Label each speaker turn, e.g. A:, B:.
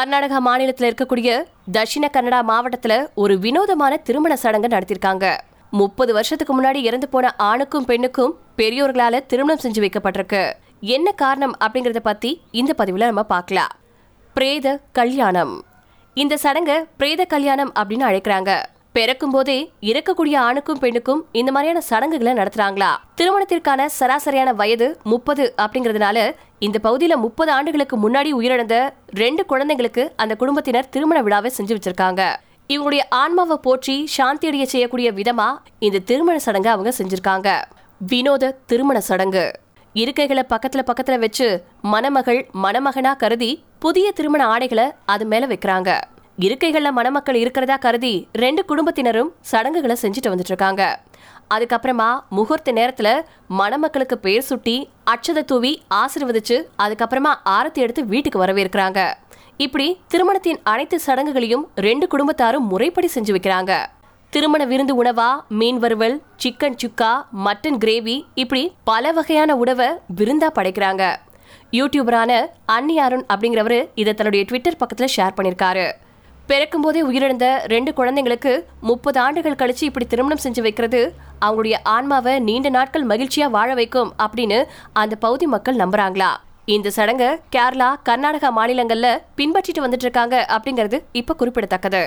A: கர்நாடகா மாநிலத்தில் இருக்கக்கூடிய தட்சிண கன்னடா மாவட்டத்துல ஒரு வினோதமான திருமண சடங்கு நடத்திருக்காங்க. முப்பது வருஷத்துக்கு முன்னாடி இறந்து போன ஆணுக்கும் பெண்ணுக்கும் பெரியோர்களால திருமணம் செஞ்சு வைக்கப்பட்டிருக்கு. என்ன காரணம் அப்படிங்கறத பத்தி இந்த பதிவுல நம்ம பார்க்கலாம். பிரேத கல்யாணம். இந்த சடங்கை பிரேத கல்யாணம் அப்படின்னு அழைக்கிறாங்க. பிறக்கும் போதே இறக்கக்கூடிய ஆணுக்கும் பெண்ணுக்கும் இந்த மாதிரியான சடங்குகளை நடத்துறாங்களா? திருமணத்திற்கான சராசரியான வயது முப்பது அப்படிங்கறதுனால இந்த பகுதியில முப்பது ஆண்டுகளுக்கு முன்னாடி உயிரிழந்த ரெண்டு குழந்தைங்களுக்கு அந்த குடும்பத்தினர் திருமண விழாவை செஞ்சு வச்சிருக்காங்க. இவங்களுடைய ஆன்மாவை போற்றி சாந்தி அடைய செய்யக்கூடிய விதமா இந்த திருமண சடங்கை அவங்க செஞ்சிருக்காங்க. வினோத திருமண சடங்கு. இருக்கைகளை பக்கத்துல பக்கத்துல வச்சு மணமகள் மணமகனா கருதி புதிய திருமண ஆடைகளை அது மேல வைக்கிறாங்க. இருக்கைகள்ல மணமக்கள் இருக்கிறதா கருதி ரெண்டு குடும்பத்தினரும் சடங்குகளை செஞ்சுட்டு வந்துட்டு இருக்காங்க அதுக்கப்புறமா முகூர்த்த நேரத்துல மணமக்களுக்கு பேர் சுட்டி அச்சதை தூவி ஆசீர்வதிச்சு அதுக்கப்புறமா ஆரத்தி எடுத்து வீட்டுக்கு வரவேற்கிறாங்க. இப்படி திருமணத்தின் அனைத்து சடங்குகளையும் ரெண்டு குடும்பத்தாரும் முறைப்படி செஞ்சு வைக்கிறாங்க. திருமண விருந்து உணவா மீன் வறுவல் சிக்கன் சுக்கா மட்டன் கிரேவி இப்படி பல வகையான உணவை விருந்தா படைக்கிறாங்க. யூடியூபரான அன்னி அருண் அப்படிங்கிறவரு இதை தன்னுடைய ட்விட்டர் பக்கத்தில் ஷேர் பண்ணியிருக்காரு பிறக்கும் போதே உயிரிழந்த ரெண்டு குழந்தைங்களுக்கு முப்பது ஆண்டுகள் கழிச்சு இப்படி திருமணம் செஞ்சு வைக்கிறது அவங்களுடைய ஆன்மாவை நீண்ட நாட்கள் மகிழ்ச்சியா வாழ வைக்கும் அப்படின்னு அந்த பகுதி மக்கள் நம்புறாங்களா? இந்த சடங்கை கேரளா கர்நாடகா மாநிலங்கள்ல பின்பற்றிட்டு வந்துட்டு இருக்காங்க அப்படிங்கிறது இப்ப குறிப்பிடத்தக்கது.